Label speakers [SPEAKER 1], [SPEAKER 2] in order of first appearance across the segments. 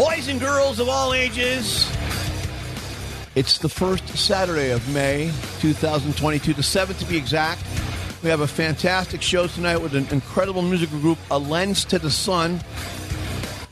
[SPEAKER 1] Boys and girls of all ages, it's the first Saturday of May 2022, the 7th to be exact. We have a fantastic show tonight with an incredible musical group, A Lens to the Sun.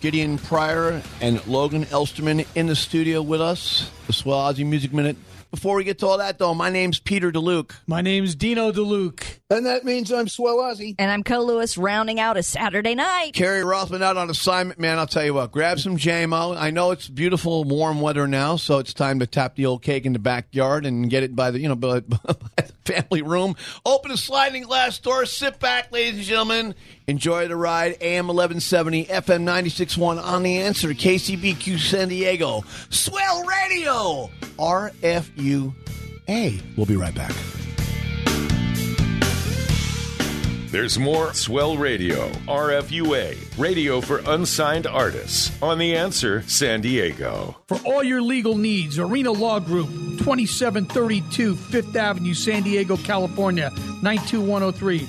[SPEAKER 1] Gideon Pryor and Logan Elsterman in the studio with us. The Aussie Music Minute. Before we get to all that, though, my name's Peter DeLuke.
[SPEAKER 2] My name's Dino DeLuke.
[SPEAKER 3] And that means I'm Swell Ozzy.
[SPEAKER 4] And I'm Co Lewis rounding out a Saturday night.
[SPEAKER 1] Kerry Rothman out on assignment, man. I'll tell you what, grab some JMO. I know it's beautiful, warm weather now, so it's time to tap the old cake in the backyard and get it by the, you know, by, by the family room. Open the sliding glass door, sit back, ladies and gentlemen. Enjoy the ride. AM 1170, FM 96.1 on the answer. KCBQ San Diego. Swell Radio. RFUA. We'll be right back.
[SPEAKER 5] There's more Swell Radio, RFUA, radio for unsigned artists, on The Answer San Diego.
[SPEAKER 2] For all your legal needs, Arena Law Group, 2732 Fifth Avenue, San Diego, California, 92103.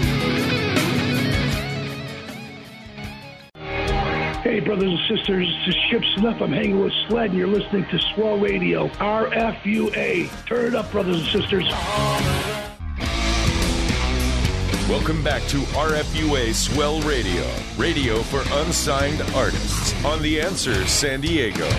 [SPEAKER 6] Hey, brothers and sisters, this is Ship Snuff. I'm hanging with Sled, and you're listening to Swell Radio, RFUA. Turn it up, brothers and sisters.
[SPEAKER 5] Welcome back to RFUA Swell Radio, radio for unsigned artists, on The Answer San Diego.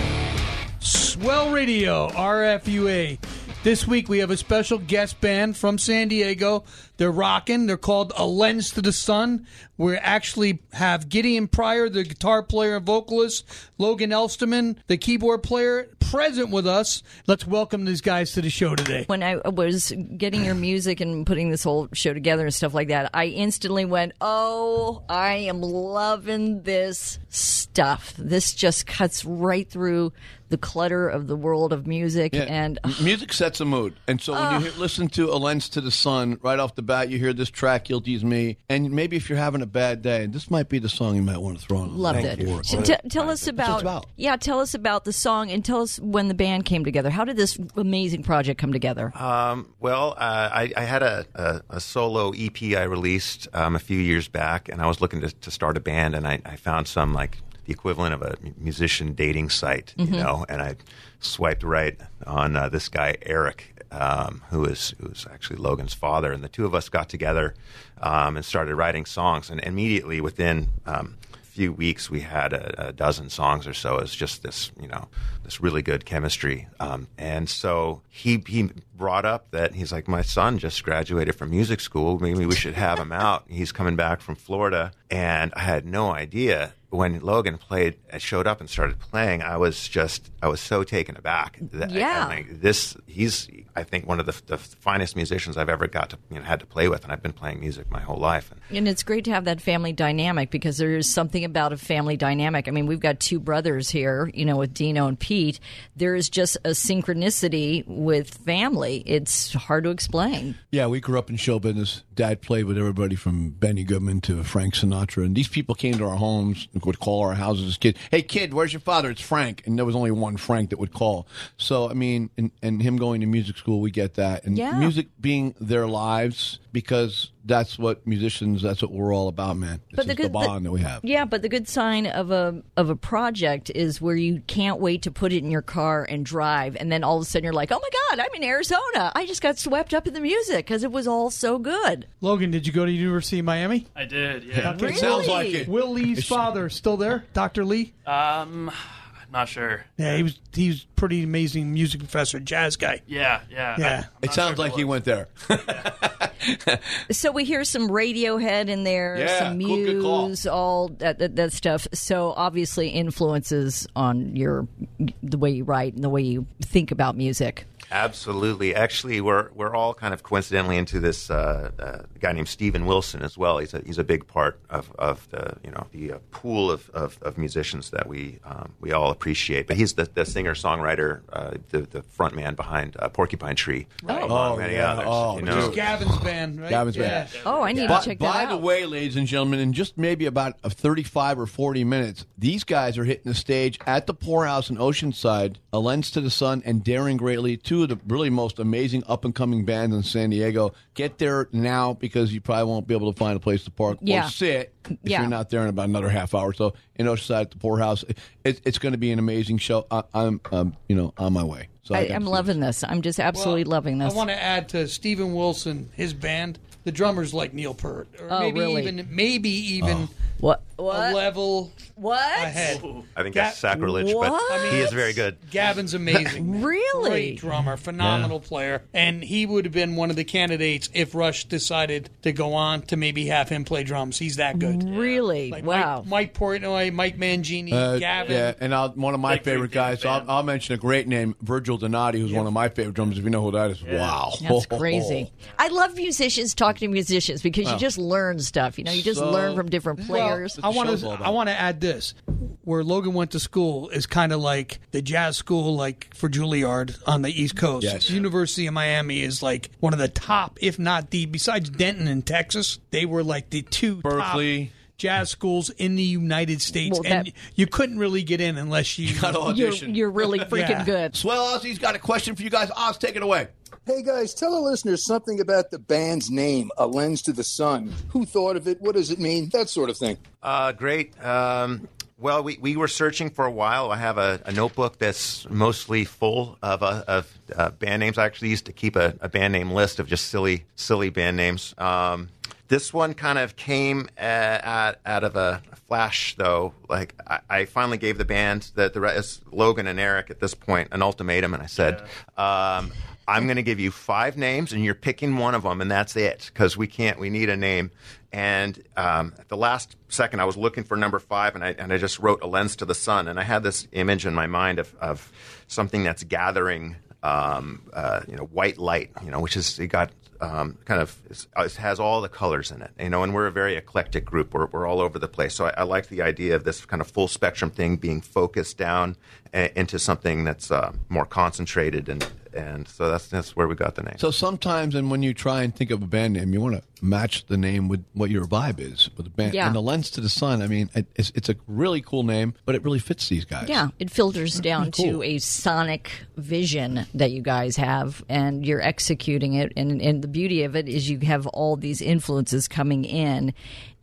[SPEAKER 2] Swell Radio, RFUA. This week we have a special guest band from San Diego. They're rocking. They're called A Lens to the Sun. We actually have Gideon Pryor, the guitar player and vocalist, Logan Elsterman, the keyboard player, present with us. Let's welcome these guys to the show today.
[SPEAKER 4] When I was getting your music and putting this whole show together and stuff like that, I instantly went, Oh, I am loving this stuff. This just cuts right through the clutter of the world of music.
[SPEAKER 1] Yeah,
[SPEAKER 4] And
[SPEAKER 1] m- music sets a mood, and so when you hear, listen to "A Lens to the Sun" right off the bat, you hear this track "Guilty as Me," and maybe if you're having a bad day, this might be the song you might want to throw on.
[SPEAKER 4] Loved
[SPEAKER 1] Thank
[SPEAKER 4] it. So t- tell us about,
[SPEAKER 1] about.
[SPEAKER 4] yeah, tell us about the song and tell us when the band came together. How did this amazing project come together?
[SPEAKER 7] Um, well, uh, I, I had a, a, a solo EP I released um, a few years back, and I was looking to, to start a band, and I, I found some like the equivalent of a musician dating site, you know, and I swiped right on uh, this guy Eric, um, who is who is actually Logan's father, and the two of us got together um, and started writing songs, and immediately within. Um, few weeks we had a, a dozen songs or so. It's just this, you know, this really good chemistry. Um, and so he he brought up that he's like, my son just graduated from music school. Maybe we should have him out. He's coming back from Florida, and I had no idea when Logan played, uh, showed up and started playing, I was just, I was so taken aback. That
[SPEAKER 4] Yeah.
[SPEAKER 7] I think this, he's, I think, one of the, the finest musicians I've ever got to, you know, had to play with, and I've been playing music my whole life. And
[SPEAKER 4] And it's great to have that family dynamic because there is something about a family dynamic. I mean, we've got two brothers here, you know, with Dino and Pete. There is just a synchronicity with family. It's hard to explain.
[SPEAKER 1] Yeah, we grew up in show business. Dad played with everybody from Benny Goodman to Frank Sinatra, and these people came to our homes and would call our houses as kids. Hey, kid, where's your father? It's Frank, and there was only one Frank that would call. So, I mean, and, and him going to music school, we get that, and
[SPEAKER 4] Yeah.
[SPEAKER 1] music being their lives because that's what musicians. That's what we're all about, man. This is the, bond that we have.
[SPEAKER 4] Yeah, but the good sign of a of a project is where you can't wait to put it in your car and drive, and then all of a sudden you're like, "Oh my God, I'm in Arizona! I just got swept up in the music because it was all so good."
[SPEAKER 2] Logan, did you go to University of Miami?
[SPEAKER 8] I did, yeah.
[SPEAKER 2] Okay,
[SPEAKER 4] Really? Sounds like it.
[SPEAKER 2] Will Lee's father still there? Dr. Lee?
[SPEAKER 8] Um, not sure.
[SPEAKER 2] Yeah, he was he was pretty amazing music professor, jazz guy.
[SPEAKER 8] Yeah, yeah.
[SPEAKER 2] Yeah.
[SPEAKER 8] I-
[SPEAKER 1] It sounds
[SPEAKER 8] sure
[SPEAKER 1] like he went there.
[SPEAKER 4] So we hear some Radiohead in there,
[SPEAKER 1] Yeah,
[SPEAKER 4] some
[SPEAKER 1] good- good.
[SPEAKER 4] Muse, all that, that that stuff. So obviously influences on your the way you write and the way you think about music.
[SPEAKER 7] Absolutely. Actually, we're we're all kind of coincidentally into this uh, uh, guy named Steven Wilson as well. He's a he's a big part of, of the you know the uh, pool of, of, of musicians that we um, we all appreciate. But he's the, the singer songwriter, uh, the the front man behind uh, Porcupine Tree, among
[SPEAKER 1] Oh,
[SPEAKER 7] many
[SPEAKER 1] yeah.
[SPEAKER 7] others.
[SPEAKER 1] Oh,
[SPEAKER 7] you know.
[SPEAKER 2] Which is Gavin's band, right?
[SPEAKER 1] Gavin's
[SPEAKER 2] yeah.
[SPEAKER 1] band.
[SPEAKER 4] Oh, I need
[SPEAKER 1] By,
[SPEAKER 4] to check that out.
[SPEAKER 1] by the way, ladies and gentlemen, in just maybe about a 35 or 40 minutes, these guys are hitting the stage at the Poorhouse in Oceanside, A Lens to the Sun, and Daring Greatly, two of the really most amazing up and coming bands in San Diego. Get there now because you probably won't be able to find a place to park
[SPEAKER 4] Yeah.
[SPEAKER 1] or sit if
[SPEAKER 4] Yeah.
[SPEAKER 1] you're not there in about another half hour. So in Oceanside at the Poorhouse, it, it's going to be an amazing show. I, I'm, um, you know, on my way. So
[SPEAKER 4] I,
[SPEAKER 1] got
[SPEAKER 4] I'm loving this. I'm just absolutely
[SPEAKER 2] Well,
[SPEAKER 4] loving this.
[SPEAKER 2] I want to add to Steven Wilson, his band. The drummer's like Neil Peart, or
[SPEAKER 4] Oh,
[SPEAKER 2] maybe
[SPEAKER 4] really?
[SPEAKER 2] even maybe even
[SPEAKER 4] what?
[SPEAKER 2] a level
[SPEAKER 4] What?
[SPEAKER 2] ahead.
[SPEAKER 7] I think
[SPEAKER 2] Ga-
[SPEAKER 7] that's sacrilege,
[SPEAKER 4] What?
[SPEAKER 7] but he is very good.
[SPEAKER 2] Gavin's amazing. man.
[SPEAKER 4] Really?
[SPEAKER 2] Great drummer, phenomenal player. And he would have been one of the candidates if Rush decided to go on to maybe have him play drums. He's that good.
[SPEAKER 4] Really?
[SPEAKER 2] Like
[SPEAKER 4] wow.
[SPEAKER 2] Mike, Mike Portnoy, Mike Mangini,
[SPEAKER 1] Uh,
[SPEAKER 2] Gavin.
[SPEAKER 1] Yeah, and I'll, one of my
[SPEAKER 8] Big
[SPEAKER 1] favorite
[SPEAKER 8] favorite
[SPEAKER 1] guys. I'll. I'll mention a great name, Virgil Donati, who's one of my favorite drummers. If you know who that is, wow,
[SPEAKER 4] That's crazy. I love musicians talking to musicians because you just learn stuff. You know, you just
[SPEAKER 1] So-
[SPEAKER 4] learn from different players.
[SPEAKER 2] I want to. I want to add this. Where Logan went to school is kind of like the jazz school, like for Juilliard on the East Coast.
[SPEAKER 1] Yes.
[SPEAKER 2] University of Miami is like one of the top, if not the. Besides Denton in Texas, they were like the two
[SPEAKER 1] Berklee.
[SPEAKER 2] top jazz schools in the United States,
[SPEAKER 4] Well,
[SPEAKER 2] and
[SPEAKER 4] that-
[SPEAKER 2] you couldn't really get in unless you.
[SPEAKER 1] Got to
[SPEAKER 4] you're,
[SPEAKER 1] audition.
[SPEAKER 4] you're really freaking
[SPEAKER 2] Yeah.
[SPEAKER 4] good.
[SPEAKER 1] Swell Ozzy's got a question for you guys. Oz, take it away.
[SPEAKER 3] Hey guys, tell the listeners something about the band's name, A Lens to the Sun. Who thought of it? What does it mean? That sort of thing.
[SPEAKER 7] Uh, great. Um, well, we, we were searching for a while. I have a, a notebook that's mostly full of, uh, of uh, band names. I actually used to keep a, a band name list of just silly silly band names. Um, this one kind of came uh, at, out of a flash, though. Like I, I finally gave the band that the rest, Logan and Eric at this point an ultimatum, and I said, um, "I'm going to give you five names, and you're picking one of them, and that's it, because we can't. We need a name." And um, at the last second, I was looking for number five, and I and I just wrote a lens to the sun, and I had this image in my mind of of something that's gathering, um, uh, you know, white light, you know, which is it got um, kind of it has all the colors in it, you know, and we're a very eclectic group. We're we're all over the place, so I, I like the idea of this kind of full spectrum thing being focused down uh, into something that's uh, more concentrated, and and so that's that's where we got the name.
[SPEAKER 1] So sometimes, and when you try and think of a band name, you want to match the name with what your vibe is with the band.
[SPEAKER 4] Yeah.
[SPEAKER 1] And the lens to the sun. I mean, it, it's, it's a really cool name, but it really fits these guys.
[SPEAKER 4] Yeah, it filters down
[SPEAKER 1] cool.
[SPEAKER 4] to a sonic vision that you guys have, and you're executing it. And, and the beauty of it is you have all these influences coming in,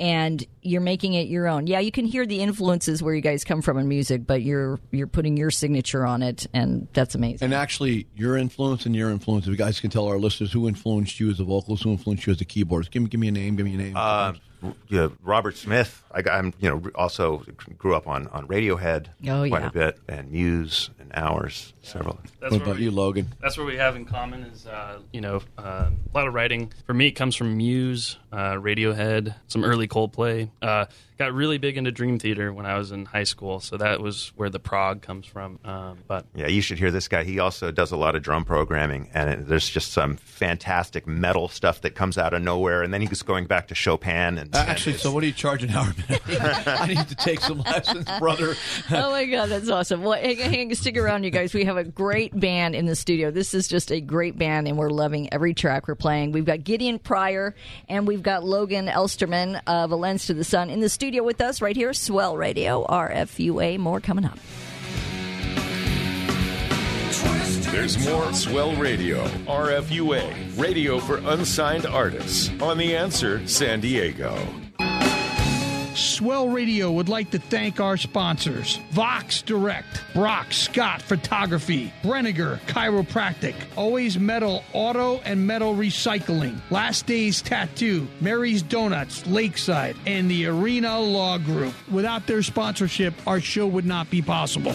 [SPEAKER 4] and you're making it your own. Yeah, you can hear the influences where you guys come from in music, but you're you're putting your signature on it, and that's amazing.
[SPEAKER 1] And actually, your influence and your influence. If you guys can tell our listeners who influenced you as a vocalist, who influenced you as a keyboardist. Give me, give me a name. Give me a name.
[SPEAKER 7] Uh, you know, Robert Smith. I, I'm you know, also grew up on, on Radiohead
[SPEAKER 4] Oh,
[SPEAKER 7] quite
[SPEAKER 4] yeah.
[SPEAKER 7] a bit, and Muse, and Hours, several.
[SPEAKER 8] That's
[SPEAKER 1] What
[SPEAKER 8] where
[SPEAKER 1] about
[SPEAKER 8] we-
[SPEAKER 1] you, Logan?
[SPEAKER 8] That's what we have in common is, uh, you know, uh, a lot of writing. For me, it comes from Muse, uh, Radiohead, some early Coldplay. Got really big into Dream Theater when I was in high school, so that was where the prog comes from. Um, but
[SPEAKER 7] Yeah, you should hear this guy. He also does a lot of drum programming, and it, there's just some fantastic metal stuff that comes out of nowhere. And then he's going back to Chopin. And
[SPEAKER 1] Uh, Actually, so what do you charge an hour? I need to take some lessons, brother.
[SPEAKER 4] oh my god, that's awesome! Well, hang, hang, stick around, you guys. We have a great band in the studio. This is just a great band, and we're loving every track we're playing. We've got Gideon Pryor and we've got Logan Elsterman of A Lens to the Sun in the studio with us right here. Swell Radio, RFUA. More coming up.
[SPEAKER 5] There's more Swell Radio, RFUA, radio for unsigned artists on The Answer San Diego.
[SPEAKER 2] Swell Radio would like to thank our sponsors Vox Direct, Brock Scott Photography, Brenniger Chiropractic, Always Metal Auto and Metal Recycling, Last Days Tattoo, Mary's Donuts, Lakeside, and the Arena Law Group. Without their sponsorship, our show would not be possible.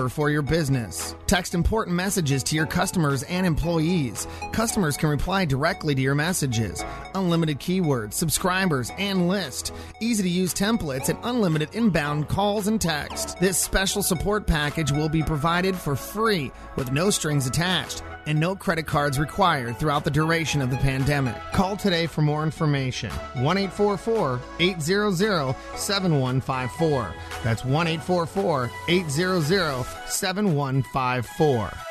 [SPEAKER 9] for your business. Text important messages to your customers and employees. Customers can reply directly to your messages. Unlimited keywords, subscribers, and list. Easy to use templates and unlimited inbound calls and text. This special support package will be provided for free with no strings attached and no credit cards required throughout the duration of the pandemic. Call today for more information. 1 844 800 7154. That's 1 844 800 7154.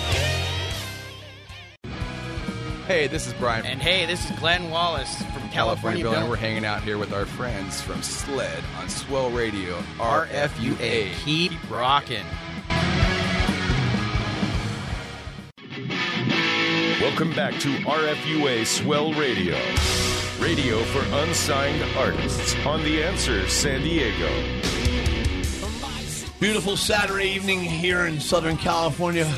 [SPEAKER 10] Hey, this is Brian.
[SPEAKER 11] And hey, this is Glenn Wallace from California
[SPEAKER 10] Bill, and we're hanging out here with our friends from SLED on Swell Radio, RFUA.
[SPEAKER 11] Keep rocking.
[SPEAKER 5] Welcome back to RFUA Swell Radio, radio for unsigned artists on The Answer San Diego.
[SPEAKER 1] Beautiful Saturday evening here in Southern California.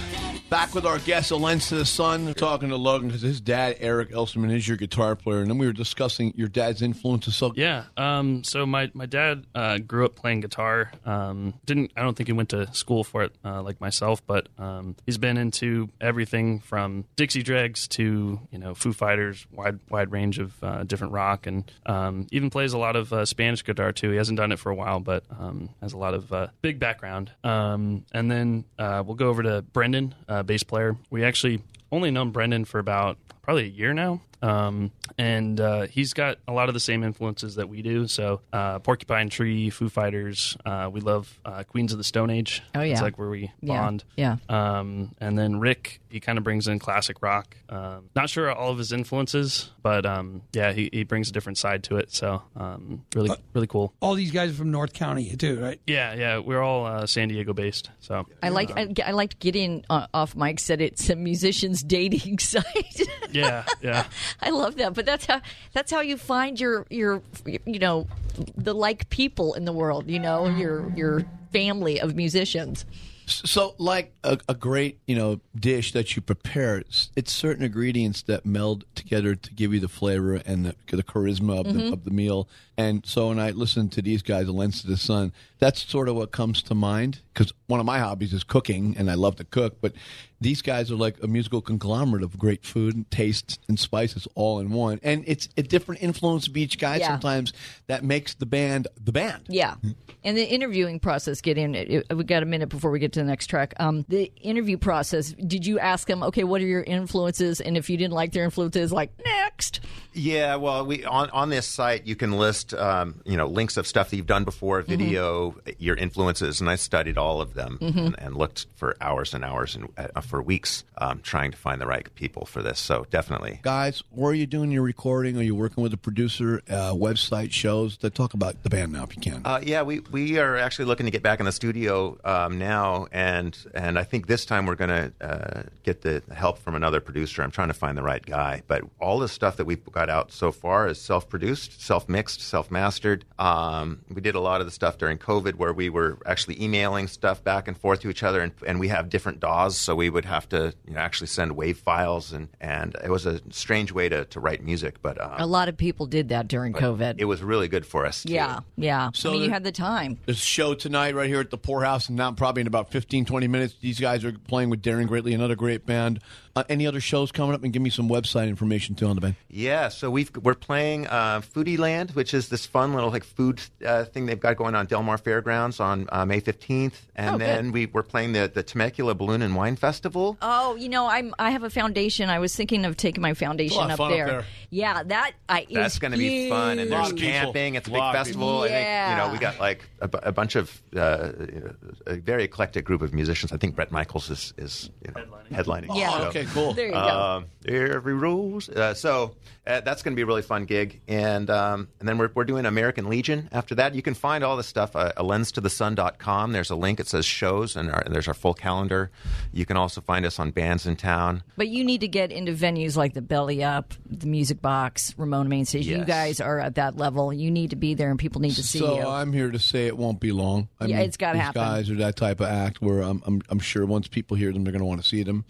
[SPEAKER 1] Back with our guest, A Lens to the Sun, talking to Logan because his dad, Eric Elsterman, is your guitar player. And then we were discussing your dad's influences. So
[SPEAKER 8] Yeah. Um, so my my dad uh, grew up playing guitar. Um, didn't I don't think he went to school for it uh, like myself, but um, he's been into everything from Dixie Dregs to you know Foo Fighters, wide wide range of uh, different rock, and um, even plays a lot of uh, Spanish guitar too. He hasn't done it for a while, but um, has a lot of uh, big background. Um, and then uh, we'll go over to Brendan, bass player. We actually only known Brendan for about probably a year now. Um, and uh, he's got a lot of the same influences that we do. So, uh, Porcupine Tree, Foo Fighters. Uh, we love uh, Queens of the Stone Age.
[SPEAKER 4] Oh, yeah, it's
[SPEAKER 8] like where we bond.
[SPEAKER 4] yeah.
[SPEAKER 8] Um, and then Rick, he kind of brings in classic rock. Um, not sure all of his influences, but um, yeah, he, he brings a different side to it. So, um, really,
[SPEAKER 4] Uh,
[SPEAKER 8] really cool.
[SPEAKER 2] All these guys are from North County, too, right?
[SPEAKER 8] Yeah, yeah, we're all uh, San Diego based. So
[SPEAKER 4] I like I, I liked getting uh, off mic said it's a musician's dating site.
[SPEAKER 8] Yeah, yeah.
[SPEAKER 4] I love that, but that's how that's how you find your your you know the like people in the world. You know your your family of musicians.
[SPEAKER 1] So, like a, a great, you know, dish that you prepare, it's, it's certain ingredients that meld together to give you the flavor and the, the charisma of,
[SPEAKER 4] Mhm.
[SPEAKER 1] the, of the meal. And so, when I listen to these guys, A Lens to the Sun, that's sort of what comes to mind. Because one of my hobbies is cooking, and I love to cook. But these guys are like a musical conglomerate of great food, and taste, and spices all in one. And it's a different influence of each guy.
[SPEAKER 4] Yeah.
[SPEAKER 1] Sometimes that makes the band the band.
[SPEAKER 4] Yeah. And the interviewing process, get in. it- We got a minute before we get to the next track. Um, the interview process, did you ask them, okay, what are your influences? And if you didn't like their influences, like, next.
[SPEAKER 7] Yeah, well, we on on this site you can list um, you know links of stuff that you've done before, video, your influences, and I studied all of them
[SPEAKER 1] Mm-hmm.
[SPEAKER 4] Mhm.
[SPEAKER 7] and, and looked for hours and hours and uh, for weeks um, trying to find the right people for this. So definitely,
[SPEAKER 1] guys, where are you doing your recording? Are you working with a producer? Uh, website shows that talk about the band now, if you can.
[SPEAKER 7] Uh, yeah, we, we are actually looking to get back in the studio um, now, and and I think this time we're going to uh, get the help from another producer. I'm trying to find the right guy, but all the stuff that we've got out so far is self-produced, self-mixed, self-mastered. Um, we did a lot of the stuff during COVID where we were actually emailing stuff back and forth to each other, and, and we have different DAWs, so we would have to you know actually send wave files, and and it was a strange way to, to write music, but um,
[SPEAKER 4] A lot of people did that during COVID.
[SPEAKER 7] it was really good for us. too.
[SPEAKER 4] yeah, yeah.
[SPEAKER 1] So
[SPEAKER 4] I mean, you had the time.
[SPEAKER 1] There's a show tonight right here at the Poorhouse, and now probably in about 15, 20 minutes. These guys are playing with Daring Greatly, another great band. Uh, any other shows coming up? And give me some website information too on the band.
[SPEAKER 7] Yeah, so we've we're playing uh, Foodie Land, which is this fun little like food uh, thing they've got going on Del Mar Fairgrounds on uh, May fifteenth, and
[SPEAKER 4] Oh, good.
[SPEAKER 7] then we we're playing the the Temecula Balloon and Wine Festival.
[SPEAKER 4] Oh, you know, I'm I have a foundation. I was thinking of taking my foundation
[SPEAKER 7] It's a lot of
[SPEAKER 4] up,
[SPEAKER 7] fun up
[SPEAKER 4] there.
[SPEAKER 7] there.
[SPEAKER 4] Yeah, that I
[SPEAKER 7] That's
[SPEAKER 4] going
[SPEAKER 7] to be fun, and there's
[SPEAKER 1] Lot of people.
[SPEAKER 7] camping. It's a big festival.
[SPEAKER 4] people.
[SPEAKER 7] I think you know we got like a, a bunch of uh, you know, a very eclectic group of musicians. I think Bret Michaels is is you know, headlining.
[SPEAKER 4] Yeah.
[SPEAKER 7] So,
[SPEAKER 1] Oh, okay, cool.
[SPEAKER 4] There you go.
[SPEAKER 7] Um, every rose. Uh, so uh, that's going to be a really fun gig, and um, and then we're we're doing American Legion after that. You can find all the stuff uh, a lenstothesun.com. There's a link. It says shows, and, our, and there's our full calendar. You can also find us on bands in town.
[SPEAKER 4] But you need to get into venues like the Belly Up, the Music Box, Ramona Main Stage. You guys are at that level. You need to be there, and people need to see
[SPEAKER 1] so
[SPEAKER 4] you.
[SPEAKER 1] So I'm here to say it won't be long. I
[SPEAKER 4] Yeah,
[SPEAKER 1] mean,
[SPEAKER 4] it's gotta
[SPEAKER 1] these
[SPEAKER 4] happen.
[SPEAKER 1] guys are that type of act where I'm, I'm, I'm sure once people hear them, they're going to want to see them.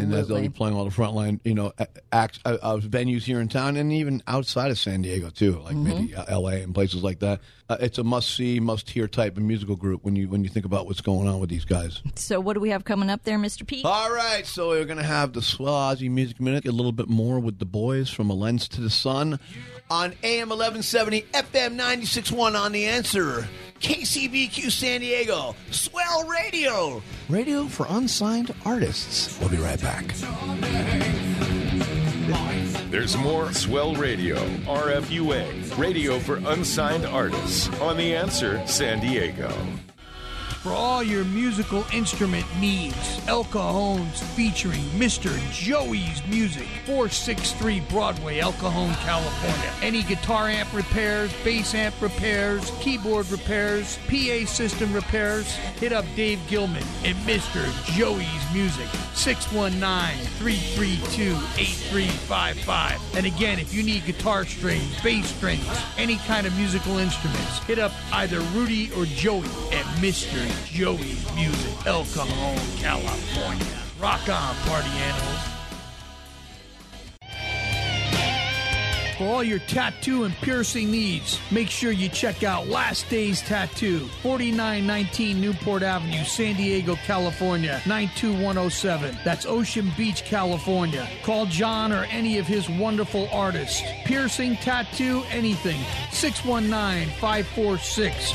[SPEAKER 1] And they'll be playing all the frontline, you know, acts, uh, uh, venues here in town and even outside of San Diego too, like maybe uh, L.A. and places like that. Uh, it's a must-see, must-hear type of musical group when you when you think about what's going on with these guys.
[SPEAKER 4] So, what do we have coming up there, Mr. Pete?
[SPEAKER 1] All right, so we're going to have the Swell Aussie Music Minute, a little bit more with the boys from A Lens to the Sun on AM 1170, FM 96.1 on The Answer, KCBQ San Diego, Swell Radio, radio for unsigned artists. We'll be right back.
[SPEAKER 5] There's more Swell Radio, RFUA, radio for unsigned artists on The Answer San Diego.
[SPEAKER 2] For all your musical instrument needs, El Cajon's featuring Mr. Joey's Music, 463 Broadway, El Cajon, California. Any guitar amp repairs, bass amp repairs, keyboard repairs, PA system repairs, hit up Dave Gilman and Mr. Joey's Music, 619-332-8355. And again, if you need guitar strings, bass strings, any kind of musical instruments, hit up either Rudy or Joey at Mr. Joey's Music, El Cajon, California. Rock on, party animals. For all your tattoo and piercing needs, make sure you check out Last Days Tattoo, 4919 Newport Avenue, San Diego, California, 92107. That's Ocean Beach, California. Call John or any of his wonderful artists. Piercing, tattoo, anything. 619 546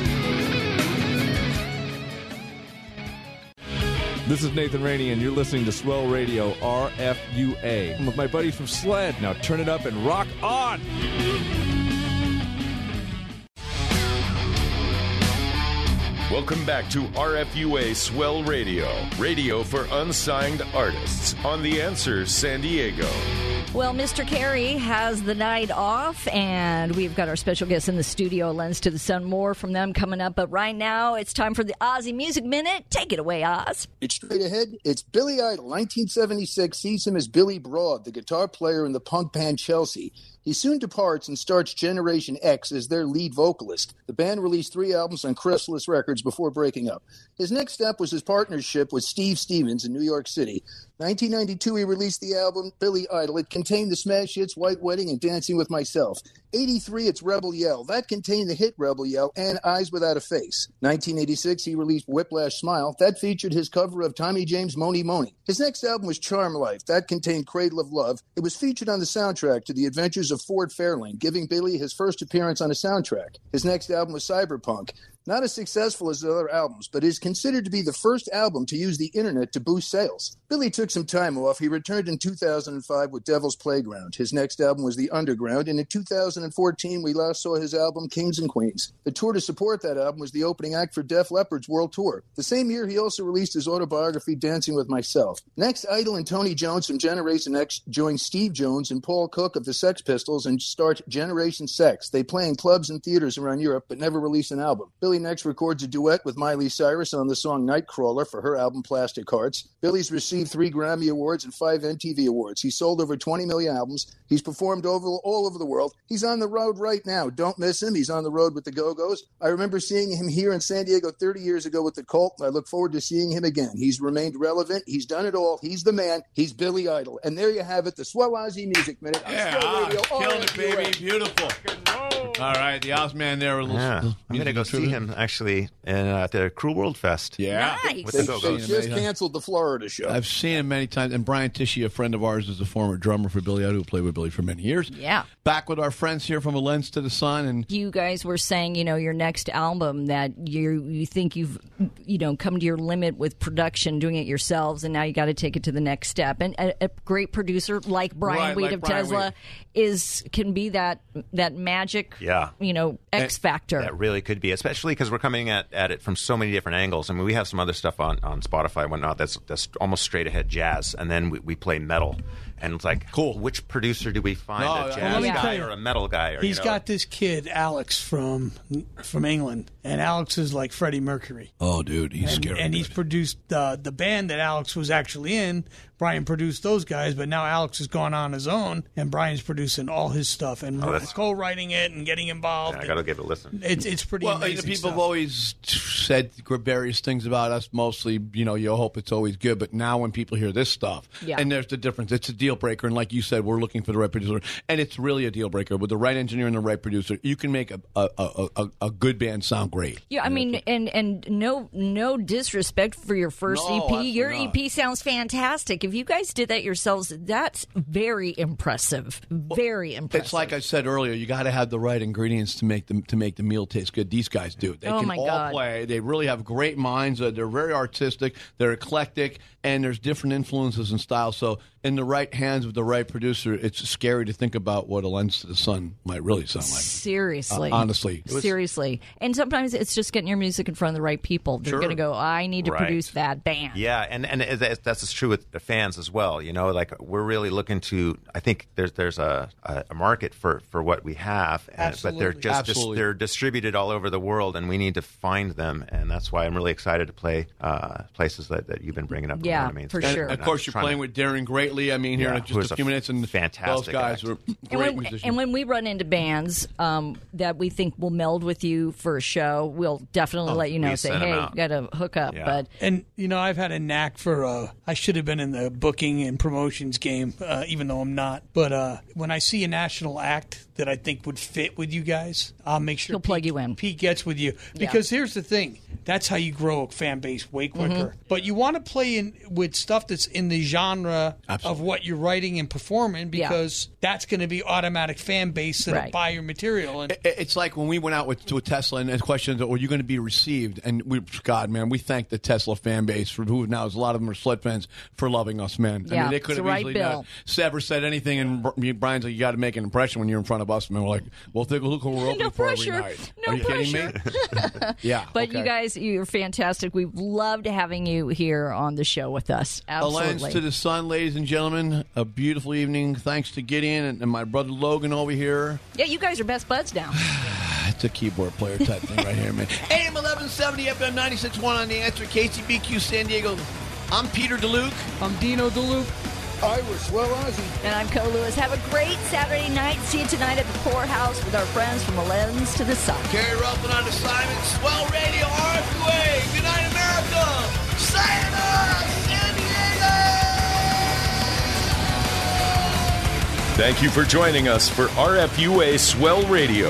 [SPEAKER 12] This is Nathan Rainey, and you're listening to Swell Radio RFUA. I'm with my buddies from Sled. Now turn it up and rock on!
[SPEAKER 5] Welcome back to RFUA Swell Radio, radio for unsigned artists on The Answer San Diego.
[SPEAKER 4] Well, Mr. Carey has the night off, and we've got our special guests in the studio, Lens to the Sun. More from them coming up. But right now, it's time for the Aussie Music Minute. Take it away, Oz.
[SPEAKER 3] It's straight ahead. It's Billy Idol. 1976 sees him as Billy Broad, the guitar player in the punk band Chelsea. He soon departs and starts Generation X as their lead vocalist. The band released three albums on Chrysalis Records before breaking up. His next step was his partnership with Steve Stevens in New York City. 1992, he released the album Billy Idol. It contained the smash hits White Wedding and Dancing with Myself. 83, it's Rebel Yell. That contained the hit Rebel Yell and Eyes Without a Face. 1986, he released Whiplash Smile. That featured his cover of Tommy James' Mony Mony. His next album was Charmed Life. That contained Cradle of Love. It was featured on the soundtrack to The Adventures of Ford Fairlane, giving Billy his first appearance on a soundtrack. His next album was Cyberpunk. Not as successful as the other albums, but is considered to be the first album to use the internet to boost sales. Billy took some time off. He returned in 2005 with Devil's Playground. His next album was The Underground, and in 2014 we last saw his album Kings and Queens. The tour to support that album was the opening act for Def Leppard's world tour. The same year he also released his autobiography Dancing with Myself. Next, Idol and Tony Jones from Generation X joined Steve Jones and Paul Cook of the Sex Pistols and start Generation Sex. They play in clubs and theaters around Europe but never release an album. Billy next records a duet with Miley Cyrus on the song Nightcrawler for her album Plastic Hearts. Billy's received three Grammy Awards and five MTV Awards. He sold over 20 million albums. He's performed over all over the world. He's on the road right now. Don't miss him. He's on the road with the Go Go's. I remember seeing him here in San Diego 30 years ago with the Cult. I look forward to seeing him again. He's remained relevant. He's done it all. He's the man. He's Billy Idol. And there you have it, the Swell Aussie Music Minute. on
[SPEAKER 1] Yeah,
[SPEAKER 3] Swell Radio,
[SPEAKER 1] ah, killing it, baby. Beautiful. All right, the Oz man there. A little,
[SPEAKER 7] Yeah, I'm going to go see him actually in, uh, at the Cruel World Fest.
[SPEAKER 1] Yeah.
[SPEAKER 7] with
[SPEAKER 3] They,
[SPEAKER 7] the
[SPEAKER 3] they
[SPEAKER 7] Go-Go's.
[SPEAKER 3] just canceled the Florida show.
[SPEAKER 1] I've seen him many times. And Brian Tichy, a friend of ours, is a former drummer for Billy Idol, who played with Billy for many years.
[SPEAKER 4] Yeah.
[SPEAKER 1] Back with our friends here from A Lens to the Sun. And
[SPEAKER 4] You guys were saying, you know, your next album that you you think you've, you know, come to your limit with production, doing it yourselves, and now you got to take it to the next step. And a, a great producer like Brian
[SPEAKER 7] Right,
[SPEAKER 4] Wheat
[SPEAKER 7] like
[SPEAKER 4] of
[SPEAKER 7] Brian
[SPEAKER 4] Tesla
[SPEAKER 7] Wheat.
[SPEAKER 4] is can be that that magic,
[SPEAKER 7] Yeah.
[SPEAKER 4] You know, X factor.
[SPEAKER 7] That really could be, especially because we're coming at, at it from so many different angles. I mean, we have some other stuff on, on Spotify and whatnot that's that's almost straight ahead jazz, and then we, we play metal. And it's like, cool. Which producer do we find?
[SPEAKER 2] No,
[SPEAKER 7] a jazz
[SPEAKER 2] let
[SPEAKER 7] guy
[SPEAKER 2] you,
[SPEAKER 7] or a metal guy? Or,
[SPEAKER 2] He's
[SPEAKER 7] you know,
[SPEAKER 2] got this kid Alex from from England, and Alex is like Freddie Mercury.
[SPEAKER 1] oh, dude, he's
[SPEAKER 2] and,
[SPEAKER 1] scary.
[SPEAKER 2] and he's produced uh, the band that Alex was actually in. Brian produced those guys, but now Alex has gone on his own, and Brian's producing all his stuff and
[SPEAKER 7] Oh,
[SPEAKER 2] co-writing it and getting involved.
[SPEAKER 7] I got to give it a listen.
[SPEAKER 2] It's it's pretty
[SPEAKER 1] well, you know,
[SPEAKER 2] amazing.
[SPEAKER 1] people
[SPEAKER 2] stuff.
[SPEAKER 1] have always said various things about us. Mostly, you know, you hope it's always good. But now, when people hear this stuff,
[SPEAKER 4] Yeah.
[SPEAKER 1] and there's the difference, it's a deal breaker. And like you said, we're looking for the right producer, and it's really a deal breaker with the right engineer and the right producer. You can make a a, a, a, a good band sound great.
[SPEAKER 4] Yeah, I mean, and and no no disrespect for your first
[SPEAKER 1] No,
[SPEAKER 4] EP.
[SPEAKER 1] absolutely
[SPEAKER 4] Your
[SPEAKER 1] not.
[SPEAKER 4] EP sounds fantastic. If you guys did that yourselves, that's very impressive. Very impressive.
[SPEAKER 1] It's like I said earlier, you got to have the right ingredients to make them to make the meal taste good. These guys do. They
[SPEAKER 4] Oh,
[SPEAKER 1] can
[SPEAKER 4] my
[SPEAKER 1] all
[SPEAKER 4] God.
[SPEAKER 1] play. They really have great minds. Uh, they're very artistic. They're eclectic, and there's different influences and styles. So, in the right hands with the right producer, it's scary to think about what a lens to the sun might really sound like.
[SPEAKER 4] Seriously.
[SPEAKER 1] Uh, honestly. Was-
[SPEAKER 4] Seriously. And sometimes it's just getting your music in front of the right people. They're
[SPEAKER 7] Sure.
[SPEAKER 4] going to go, I need to
[SPEAKER 7] Right.
[SPEAKER 4] produce that band.
[SPEAKER 7] Yeah, and and that's, that's true with the fans as well. You know, like we're really looking to. I think there's there's a, a, a market for, for what we have, and, but they're just dis- they're distributed all over the world, and we need to find them. And that's why I'm really excited to play uh, places that, that you've been bringing up. you know
[SPEAKER 4] Yeah,
[SPEAKER 7] I mean?
[SPEAKER 4] for
[SPEAKER 7] And-
[SPEAKER 4] sure.
[SPEAKER 7] and
[SPEAKER 1] Of course, you're playing
[SPEAKER 7] to-
[SPEAKER 1] with Daring Greatly. I mean, here
[SPEAKER 7] Yeah,
[SPEAKER 1] in just
[SPEAKER 7] is
[SPEAKER 1] a
[SPEAKER 7] a
[SPEAKER 1] few minutes, and
[SPEAKER 7] fantastic
[SPEAKER 1] those guys
[SPEAKER 7] act.
[SPEAKER 1] were
[SPEAKER 4] And
[SPEAKER 1] great
[SPEAKER 4] when,
[SPEAKER 1] musicians.
[SPEAKER 4] and when we run into bands um, that we think will meld with you for a show, we'll definitely
[SPEAKER 2] Oh,
[SPEAKER 4] let you know. Say,
[SPEAKER 2] send 'em
[SPEAKER 4] hey,
[SPEAKER 2] out.
[SPEAKER 4] got to hook up. But
[SPEAKER 2] and you know, I've had a knack for. Uh, I should have been in the booking and promotions game, uh, even though I'm not. But uh, when I see a national act that I think would fit with you guys, I'll make sure
[SPEAKER 4] He'll plug you in.
[SPEAKER 2] Pete gets with you because here's the thing: that's how you grow a fan base way quicker.
[SPEAKER 4] Mhm.
[SPEAKER 2] But you want to play in with stuff that's in the genre of what you're writing and performing because that's going to be automatic fan base that'll
[SPEAKER 1] Right.
[SPEAKER 2] buy your material. And
[SPEAKER 1] It's like when we went out with to a Tesla and the question, "Are you going to be received?" And we, God, man, we thank the Tesla fan base for who now is a lot of them are sled fans for loving us, man. I
[SPEAKER 4] Yeah,
[SPEAKER 1] mean, they
[SPEAKER 4] it's
[SPEAKER 1] could have
[SPEAKER 4] right
[SPEAKER 1] easily
[SPEAKER 4] bill.
[SPEAKER 1] not ever said anything, and Brian's like, "You got to make an impression when you're in front of us." Man, we're like, "Well, think look who we're opening
[SPEAKER 4] No
[SPEAKER 1] for
[SPEAKER 4] pressure.
[SPEAKER 1] every night."
[SPEAKER 4] No
[SPEAKER 1] Are you kidding me? yeah,
[SPEAKER 4] But
[SPEAKER 1] okay.
[SPEAKER 4] you guys, you're fantastic. We've loved having you here on the show with us. Absolutely.
[SPEAKER 1] A lens to the sun, ladies and gentlemen. A beautiful evening. Thanks to Gideon and, and my brother Logan over here.
[SPEAKER 4] yeah, you guys are best buds now.
[SPEAKER 1] It's a keyboard player type thing right here, man. AM 1170, FM 96.1 on the answer. KCBQ San Diego. I'm Peter DeLuke.
[SPEAKER 2] I'm Dino DeLuke.
[SPEAKER 3] I was Swell Ozzy.
[SPEAKER 4] And I'm Co Lewis. Have a great Saturday night. See you tonight at the Poorhouse with our friends from the Lens to the Sun.
[SPEAKER 1] Kerry Ruffin on assignment. Swell Radio, RFUA. Good night, America. Sayonara, San Diego.
[SPEAKER 5] Thank you for joining us for RFUA Swell Radio,